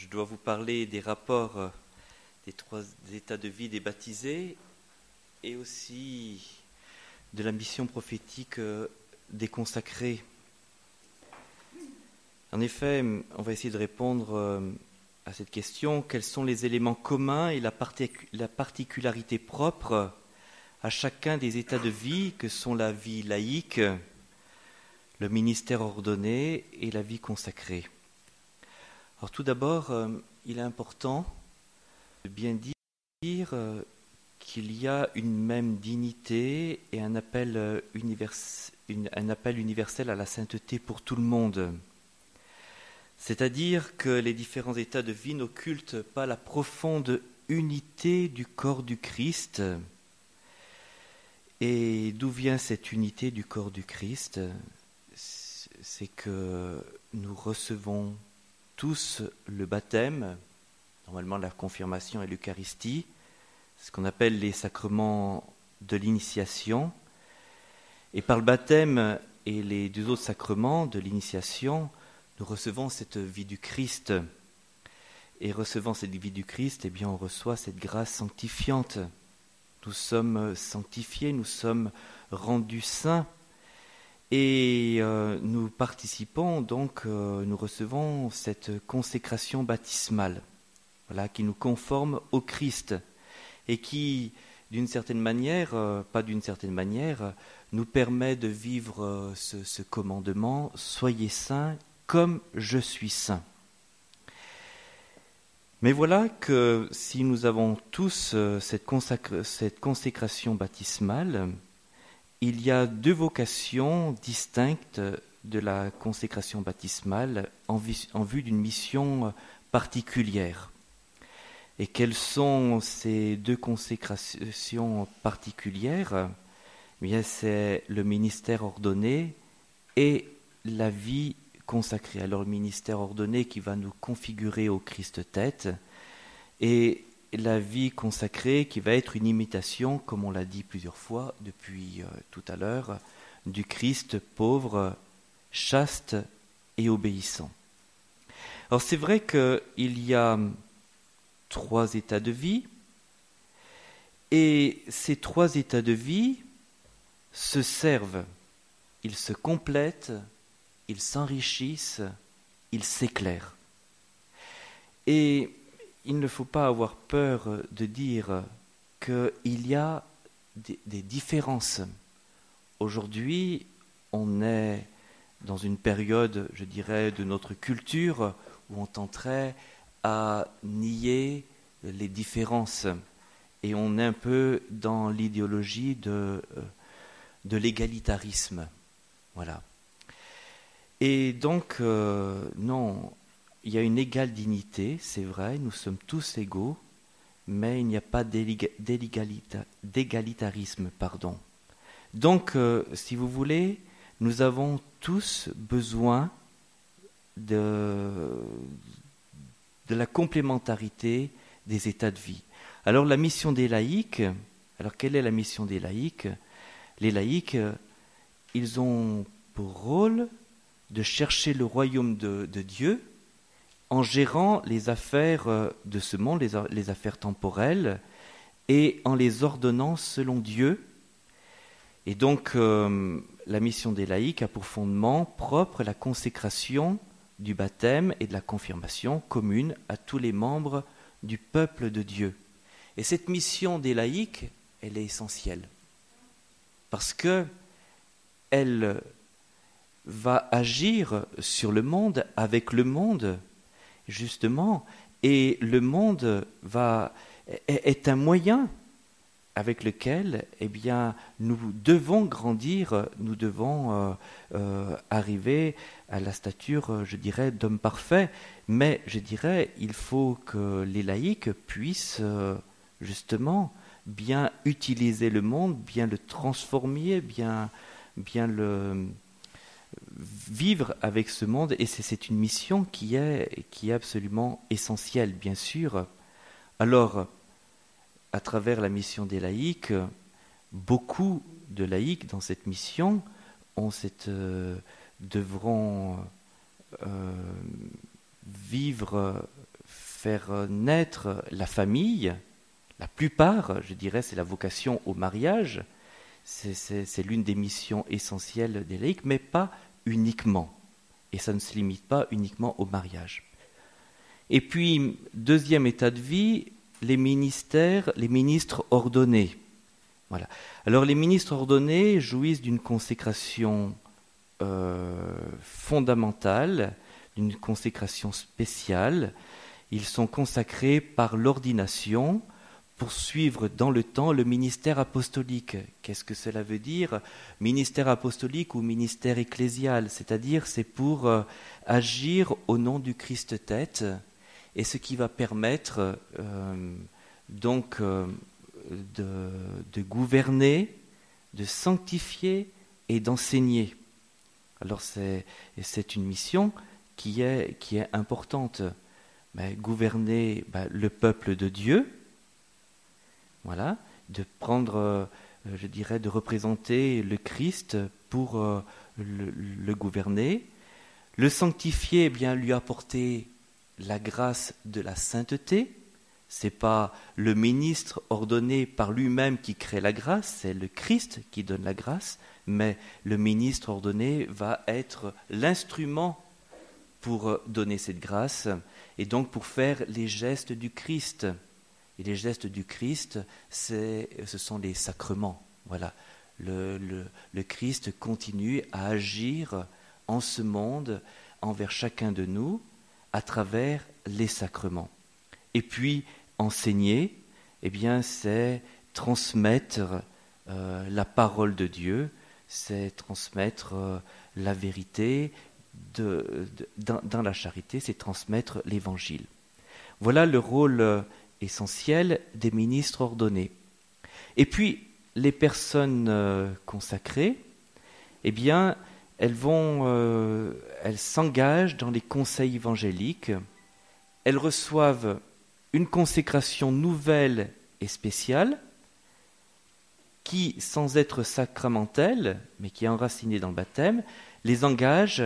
je dois vous parler des rapports euh, des trois états de vie des baptisés et aussi de la mission prophétique euh, des consacrés. En effet, on va essayer de répondre euh, à cette question. Quels sont les éléments communs et la, particularité propre à chacun des états de vie que sont la vie laïque, le ministère ordonné et la vie consacrée? Alors tout d'abord, euh, il est important de bien dire euh, qu'il y a une même dignité et euh, un appel universel à la sainteté pour tout le monde. C'est-à-dire que les différents états de vie n'occultent pas la profonde unité du corps du Christ. Et d'où vient cette unité du corps du Christ? C'est que nous recevons tous le baptême, normalement la confirmation et l'Eucharistie, ce qu'on appelle les sacrements de l'initiation. Et par le baptême et les deux autres sacrements de l'initiation, nous recevons cette vie du Christ. Et recevant cette vie du Christ, eh bien, on reçoit cette grâce sanctifiante. Nous sommes sanctifiés, nous sommes rendus saints. Et euh, nous participons donc, euh, nous recevons cette consécration baptismale, qui nous conforme au Christ et qui, d'une certaine manière, euh, pas d'une certaine manière, nous permet de vivre ce, commandement soyez saints comme je suis saint. Mais voilà que si nous avons tous cette, consécration baptismale, il y a deux vocations distinctes de la consécration baptismale en, vue d'une mission particulière. Et quelles sont ces deux consécrations particulières? Eh C'est le ministère ordonné et la vie consacré à leur ministère ordonné qui va nous configurer au Christ tête, et la vie consacrée qui va être une imitation, comme on l'a dit plusieurs fois depuis euh, tout à l'heure, du Christ pauvre, chaste et obéissant. Alors c'est vrai qu'il y a trois états de vie, et ces trois états de vie se servent, ils se complètent ils s'enrichissent, ils s'éclairent. Et il ne faut pas avoir peur de dire qu'il y a des, différences. Aujourd'hui, on est dans une période, je dirais, de notre culture où on tenterait à nier les différences. Et on est un peu dans l'idéologie de, l'égalitarisme. Voilà. Et donc, euh, non, il y a une égale dignité, c'est vrai, nous sommes tous égaux, mais il n'y a pas d'égalitarisme. Pardon. Donc, euh, si vous voulez, nous avons tous besoin de, de la complémentarité des états de vie. Alors, la mission des laïcs, alors quelle est la mission des laïcs? Les laïcs, ils ont pour rôle de chercher le royaume de, Dieu en gérant les affaires euh, de ce monde, les, affaires temporelles, et en les ordonnant selon Dieu. Et donc, euh, la mission des laïcs a pour fondement propre la consécration du baptême et de la confirmation commune à tous les membres du peuple de Dieu. Et cette mission des laïcs, elle est essentielle. Parce que elle va agir sur le monde, avec le monde, justement, et le monde va, est un moyen avec lequel eh bien, nous devons grandir, nous devons euh, euh, arriver à la stature, je dirais, d'homme parfait. Mais je dirais, il faut que les laïcs puissent euh, justement bien utiliser le monde, bien le transformer, bien, bien le, vivre avec ce monde, et c'est une mission qui est, qui est absolument essentielle, bien sûr. Alors, à travers la mission des laïcs, beaucoup de laïcs dans cette mission ont cette, euh, devront euh, vivre, faire naître la famille. La plupart, je dirais, c'est la vocation au mariage. C'est l'une des missions essentielles des laïcs, mais pas uniquement. Et ça ne se limite pas uniquement au mariage. Et puis, deuxième état de vie, les ministères, les ministres ordonnés. Voilà. Alors, les ministres ordonnés jouissent d'une consécration euh, fondamentale, d'une consécration spéciale. Ils sont consacrés par l'ordination pour suivre dans le temps le ministère apostolique. Qu'est-ce que cela veut dire Ministère apostolique ou ministère ecclésial, c'est-à-dire c'est pour euh, agir au nom du Christ tête et ce qui va permettre euh, donc euh, de, gouverner, de sanctifier et d'enseigner. Alors c'est une mission qui est, importante. Gouverner ben, le peuple de Dieu, voilà, de prendre, euh, je dirais, de représenter le Christ pour euh, le, gouverner, le sanctifier, eh bien lui apporter la grâce de la sainteté. C'est pas le ministre ordonné par lui-même qui crée la grâce, c'est le Christ qui donne la grâce, mais le ministre ordonné va être l'instrument pour donner cette grâce et donc pour faire les gestes du Christ. Et les gestes du Christ, ce sont les sacrements. Voilà. Le, Christ continue à agir en ce monde envers chacun de nous à travers les sacrements. Et puis, enseigner, eh bien, c'est transmettre euh, la parole de Dieu, c'est transmettre euh, la vérité dans, la charité, c'est transmettre l'évangile. Voilà le rôle euh, essentiel des ministres ordonnés. Et puis, les personnes euh, consacrées, eh bien, elles euh, elles s'engagent dans les conseils évangéliques, elles reçoivent une consécration nouvelle et spéciale, qui, sans être sacramentelle, mais qui est enracinée dans le baptême, les engage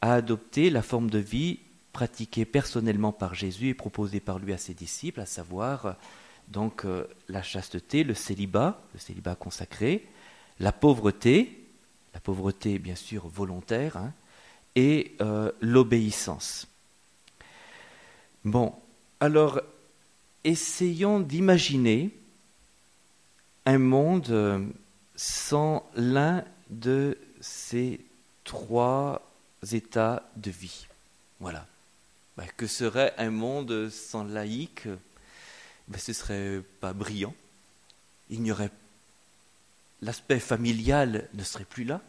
à adopter la forme de vie pratiqué personnellement par Jésus et proposé par lui à ses disciples, à savoir donc euh, la chasteté, le célibat, le célibat consacré, la pauvreté, la pauvreté bien sûr volontaire, hein, et euh, l'obéissance. Bon, alors essayons d'imaginer un monde euh, sans l'un de ces trois états de vie. Voilà. Bah, que serait un monde sans laïc ben, Ce serait pas brillant. Il n'y aurait l'aspect familial ne serait plus là.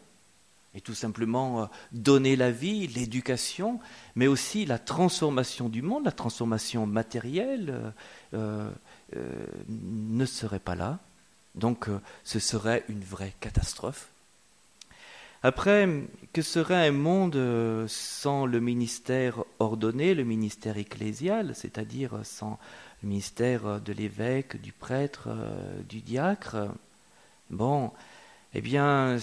Et tout simplement euh, donner la vie, l'éducation, mais aussi la transformation du monde, la transformation matérielle euh, euh, ne serait pas là. Donc ce serait une vraie catastrophe. Après, que serait un monde euh, sans le ministère ordonné, le ministère ecclésial, c'est-à-dire sans le ministère de l'évêque, du prêtre, euh, du diacre? Bon, eh bien,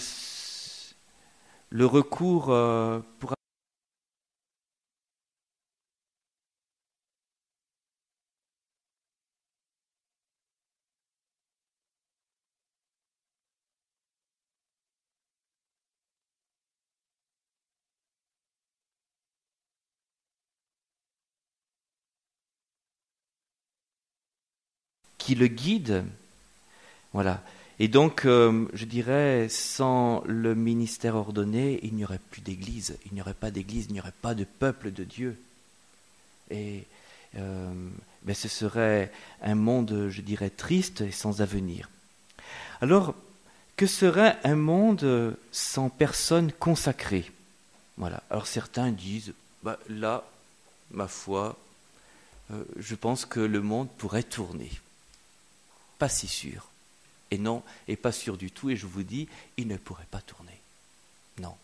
le recours euh, pour qui le guide. Voilà. Et donc, euh, je dirais, sans le ministère ordonné, il n'y aurait plus d'église, il n'y aurait pas d'église, il n'y aurait pas de peuple de Dieu. Et euh, ce serait un monde, je dirais, triste et sans avenir. Alors, que serait un monde sans personne consacrée? Voilà. Alors certains disent, bah, là, ma foi, euh, je pense que le monde pourrait tourner pas si sûr. Et non, et pas sûr du tout, et je vous dis, il ne pourrait pas tourner. Non.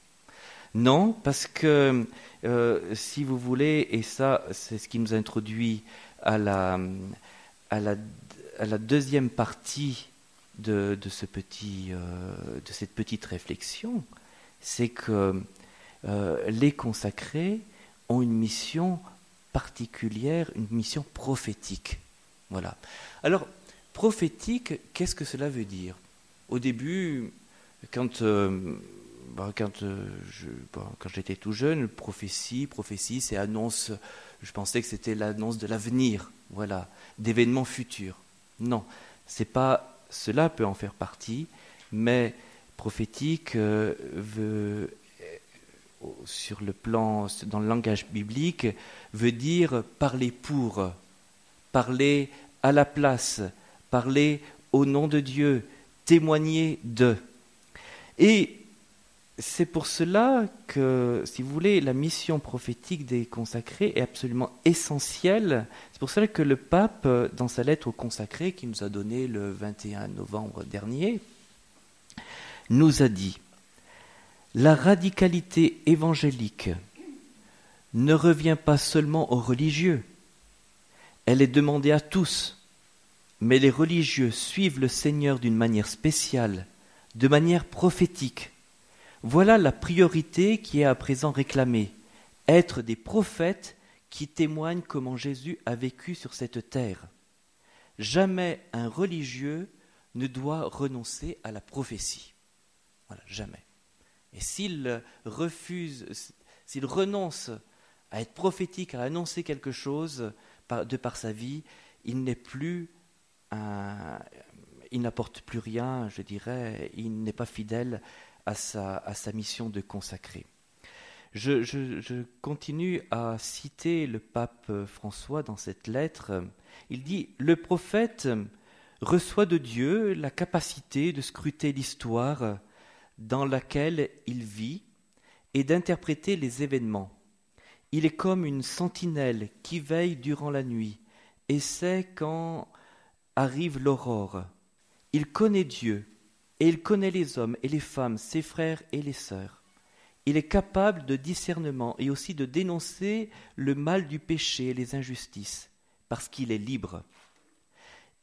Non, parce que euh, si vous voulez, et ça c'est ce qui nous introduit à la, deuxième partie euh, de cette petite réflexion, c'est que euh, les consacrés ont une mission particulière, une mission prophétique. Voilà. Alors, prophétique, qu'est-ce que cela veut dire? Au début, quand, euh, bah, euh, bah, quand j'étais tout jeune, prophétie, prophétie, c'est annonce. Je pensais que c'était l'annonce de l'avenir, voilà, d'événements futurs. Non, c'est pas. Cela peut en faire partie, mais prophétique euh, sur le plan, dans le langage biblique, veut dire parler pour, parler à la place, parler au nom de Dieu, témoigner de. Et c'est pour cela que, si vous voulez, la mission prophétique des consacrés est absolument essentielle. C'est pour cela que le pape, dans sa lettre aux consacrés qu'il nous a donnée le 21 novembre dernier, nous a dit La radicalité évangélique ne revient pas seulement aux religieux, elle est demandée à tous, mais les religieux suivent le Seigneur d'une manière spéciale, de manière prophétique voilà la priorité qui est à présent réclamée, être des prophètes qui témoignent comment Jésus a vécu sur cette terre. Jamais un religieux ne doit renoncer à la prophétie. Voilà, jamais. Et s'il refuse, s'il renonce à être prophétique, à annoncer quelque chose de par sa vie, il n'est plus il n'apporte plus rien, je dirais, il n'est pas fidèle à sa, mission de consacrer. Je, continue à citer le pape François dans cette lettre. Il dit Le prophète reçoit de Dieu la capacité de scruter l'histoire dans laquelle il vit et d'interpréter les événements. Il est comme une sentinelle qui veille durant la nuit et sait quand arrive l'aurore. Il connaît Dieu et il connaît les hommes et les femmes, ses frères et les sœurs. Il est capable de discernement et aussi de dénoncer le mal du péché et les injustices, parce qu'il est libre.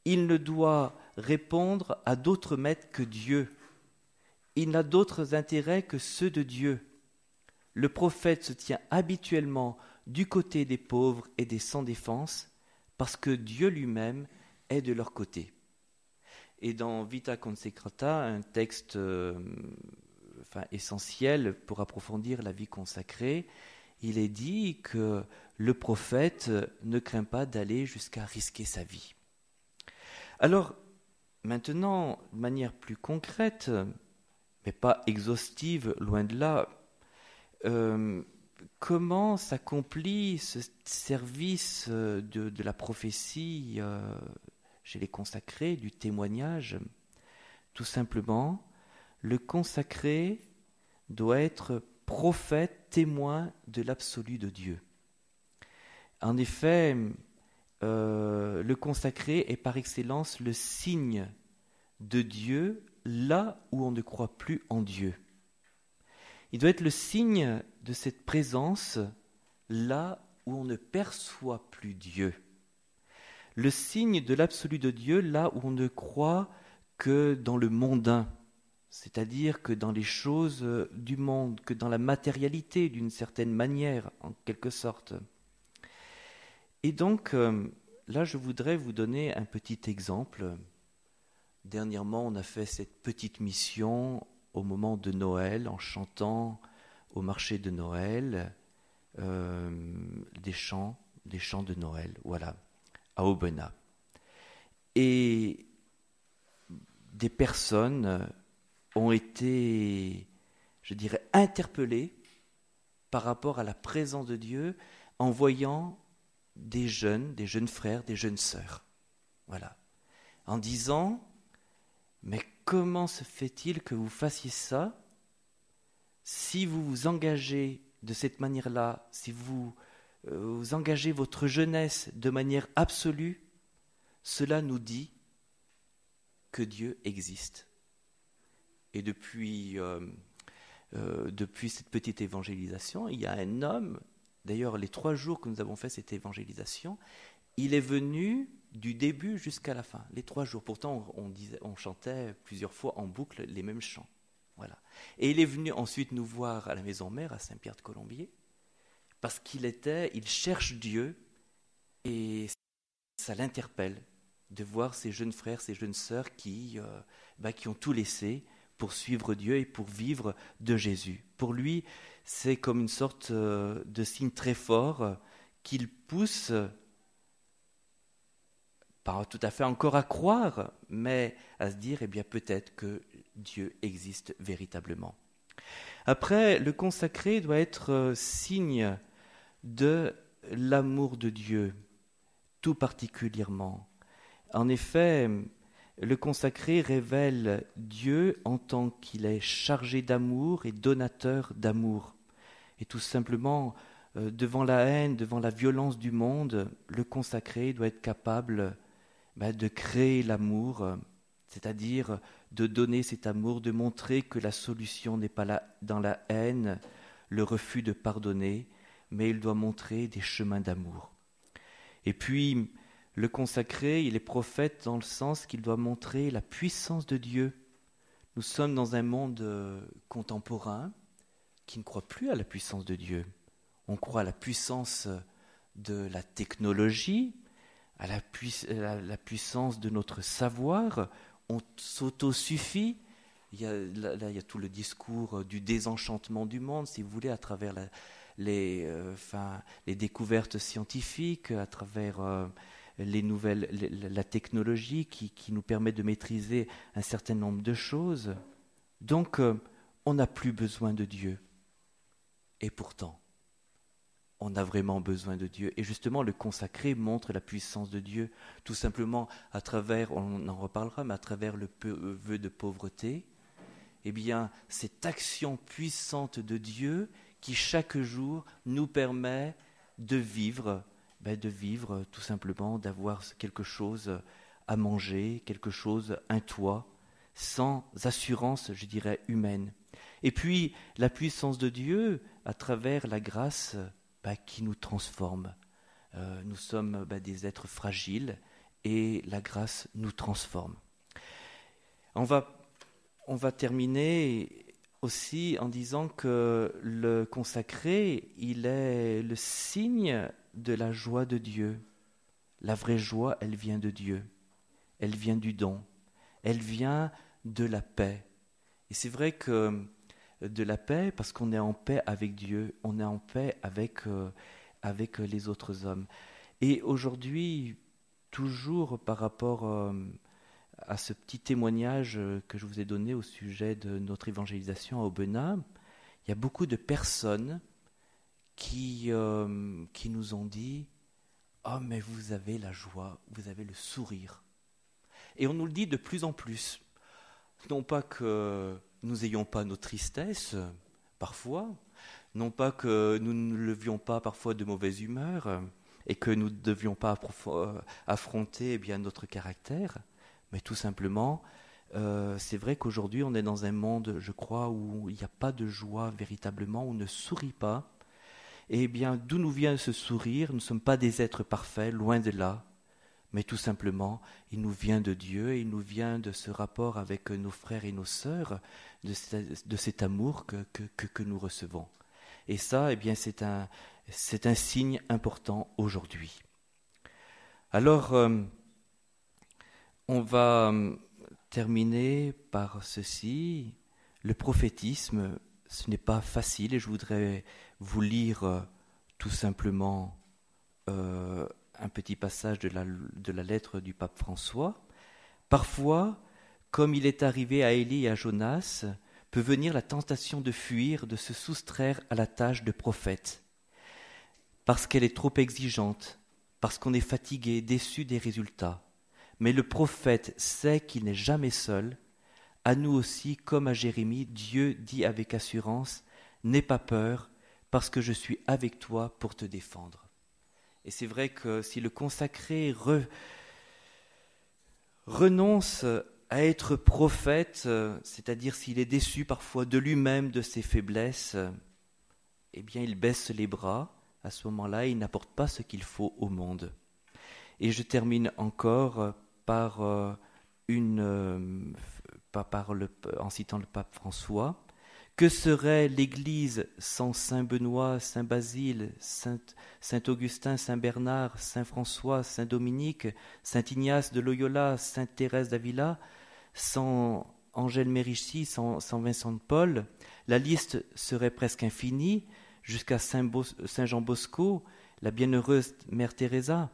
Il ne doit répondre à d'autres maîtres que Dieu. Il n'a d'autres intérêts que ceux de Dieu. Le prophète se tient habituellement du côté des pauvres et des sans défense, parce que Dieu lui-même est de leur côté. Et dans Vita Consecrata, un texte euh, essentiel pour approfondir la vie consacrée, il est dit que le prophète ne craint pas d'aller jusqu'à risquer sa vie. Alors, maintenant, de manière plus concrète, mais pas exhaustive, loin de là, euh, comment s'accomplit ce service de, de, la prophétie euh, chez les consacrés du témoignage, tout simplement, le consacré doit être prophète, témoin de l'absolu de Dieu. En effet, euh, le consacré est par excellence le signe de Dieu là où on ne croit plus en Dieu. Il doit être le signe de cette présence là où on ne perçoit plus Dieu le signe de l'absolu de Dieu là où on ne croit que dans le mondain, c'est-à-dire que dans les choses du monde, que dans la matérialité d'une certaine manière, en quelque sorte. Et donc, euh, là, je voudrais vous donner un petit exemple. Dernièrement, on a fait cette petite mission au moment de Noël, en chantant au marché de Noël euh, des chants, des chants de Noël. Voilà à Aubenas. Et des personnes ont été, je dirais, interpellées par rapport à la présence de Dieu en voyant des jeunes, des jeunes frères, des jeunes sœurs. Voilà. En disant, mais comment se fait-il que vous fassiez ça si vous vous engagez de cette manière-là, si vous vous engagez votre jeunesse de manière absolue, cela nous dit que Dieu existe. Et depuis, euh, euh, depuis cette petite évangélisation, il y a un homme, d'ailleurs les trois jours que nous avons fait cette évangélisation, il est venu du début jusqu'à la fin, les trois jours. Pourtant, on, disait, on chantait plusieurs fois en boucle les mêmes chants. Voilà. Et il est venu ensuite nous voir à la maison mère, à Saint-Pierre de Colombier parce qu'il était, il cherche Dieu et ça l'interpelle de voir ces jeunes frères, ces jeunes sœurs qui, euh, bah, qui ont tout laissé pour suivre Dieu et pour vivre de Jésus. Pour lui, c'est comme une sorte euh, de signe très fort qu'il pousse, pas tout à fait encore à croire, mais à se dire, eh bien peut-être que Dieu existe véritablement. Après, le consacré doit être euh, signe de l'amour de Dieu, tout particulièrement. En effet, le consacré révèle Dieu en tant qu'il est chargé d'amour et donateur d'amour. Et tout simplement, euh, devant la haine, devant la violence du monde, le consacré doit être capable bah, de créer l'amour, c'est-à-dire de donner cet amour, de montrer que la solution n'est pas là dans la haine, le refus de pardonner, mais il doit montrer des chemins d'amour. Et puis, le consacré, il est prophète dans le sens qu'il doit montrer la puissance de Dieu. Nous sommes dans un monde euh, contemporain qui ne croit plus à la puissance de Dieu. On croit à la puissance de la technologie, à la, puissance de notre savoir. On s'auto-suffit. Il y a, là, il y a tout le discours du désenchantement du monde, si vous voulez, à travers les, euh, les découvertes scientifiques, à travers euh, les nouvelles, la technologie qui, nous permet de maîtriser un certain nombre de choses. Donc, euh, on n'a plus besoin de Dieu. Et pourtant, on a vraiment besoin de Dieu. Et justement, le consacré montre la puissance de Dieu, tout simplement à travers, on en reparlera, mais à travers le vœu de pauvreté. Eh bien, cette action puissante de Dieu qui chaque jour nous permet de vivre ben, de vivre tout simplement, d'avoir quelque chose à manger, quelque chose, un toit, sans assurance, je dirais, humaine. Et puis la puissance de Dieu à travers la grâce ben, qui nous transforme. Euh, nous sommes ben, des êtres fragiles et la grâce nous transforme. On va, on va terminer aussi en disant que le consacré, il est le signe de la joie de Dieu. La vraie joie, elle vient de Dieu. Elle vient du don. Elle vient de la paix. Et c'est vrai que de la paix, parce qu'on est en paix avec Dieu, on est en paix avec, euh, avec les autres hommes. Et aujourd'hui, toujours par rapport euh, à ce petit témoignage que je vous ai donné au sujet de notre évangélisation à Aubenas, il y a beaucoup de personnes qui, euh, qui nous ont dit Oh, mais vous avez la joie, vous avez le sourire. Et on nous le dit de plus en plus. Non pas que nous n'ayons pas nos tristesses, parfois, non pas que nous ne levions pas parfois de mauvaise humeur et que nous ne devions pas euh, affronter eh bien, notre caractère, mais tout simplement, euh, c'est vrai qu'aujourd'hui on est dans un monde, je crois, où il n'y a pas de joie véritablement, où on ne sourit pas, eh bien, d'où nous vient ce sourire? Nous ne sommes pas des êtres parfaits, loin de là, mais tout simplement, il nous vient de Dieu, il nous vient de ce rapport avec nos frères et nos sœurs, de, cet amour que, que, nous recevons. Et ça, eh bien, c'est un, c'est un signe important aujourd'hui. Alors, euh, on va euh, terminer par ceci. Le prophétisme, ce n'est pas facile et je voudrais vous lire euh, tout simplement euh, un petit passage de la, de la lettre du pape François. Parfois, comme il est arrivé à Élie et à Jonas, peut venir la tentation de fuir, de se soustraire à la tâche de prophète, parce qu'elle est trop exigeante, parce qu'on est fatigué, déçu des résultats. Mais le prophète sait qu'il n'est jamais seul, à nous aussi, comme à Jérémie, Dieu dit avec assurance, N'aie pas peur, parce que je suis avec toi pour te défendre. Et c'est vrai que si le consacré renonce à être prophète, c'est-à-dire s'il est déçu parfois de lui-même, de ses faiblesses, eh bien il baisse les bras, à ce moment-là, il n'apporte pas ce qu'il faut au monde. Et je termine encore par euh, une, euh, par en citant le pape François, Que serait l'Église sans Saint Benoît, Saint Basile, Saint, Saint Augustin, Saint Bernard, Saint François, Saint Dominique, Saint Ignace de Loyola, Sainte Thérèse d'Avila, sans Angèle Mérichi, sans, Vincent de Paul? La liste serait presque infinie, jusqu'à Saint, Saint Jean Bosco, la bienheureuse Mère Teresa.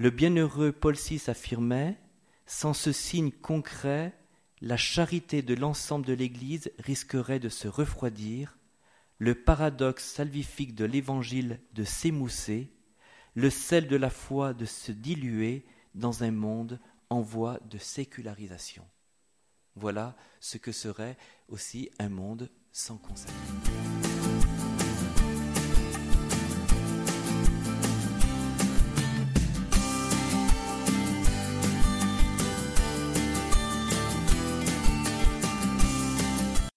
Le bienheureux Paul VI affirmait Sans ce signe concret, la charité de l'ensemble de l'Église risquerait de se refroidir, le paradoxe salvifique de l'Évangile de s'émousser, le sel de la foi de se diluer dans un monde en voie de sécularisation. Voilà ce que serait aussi un monde sans concept.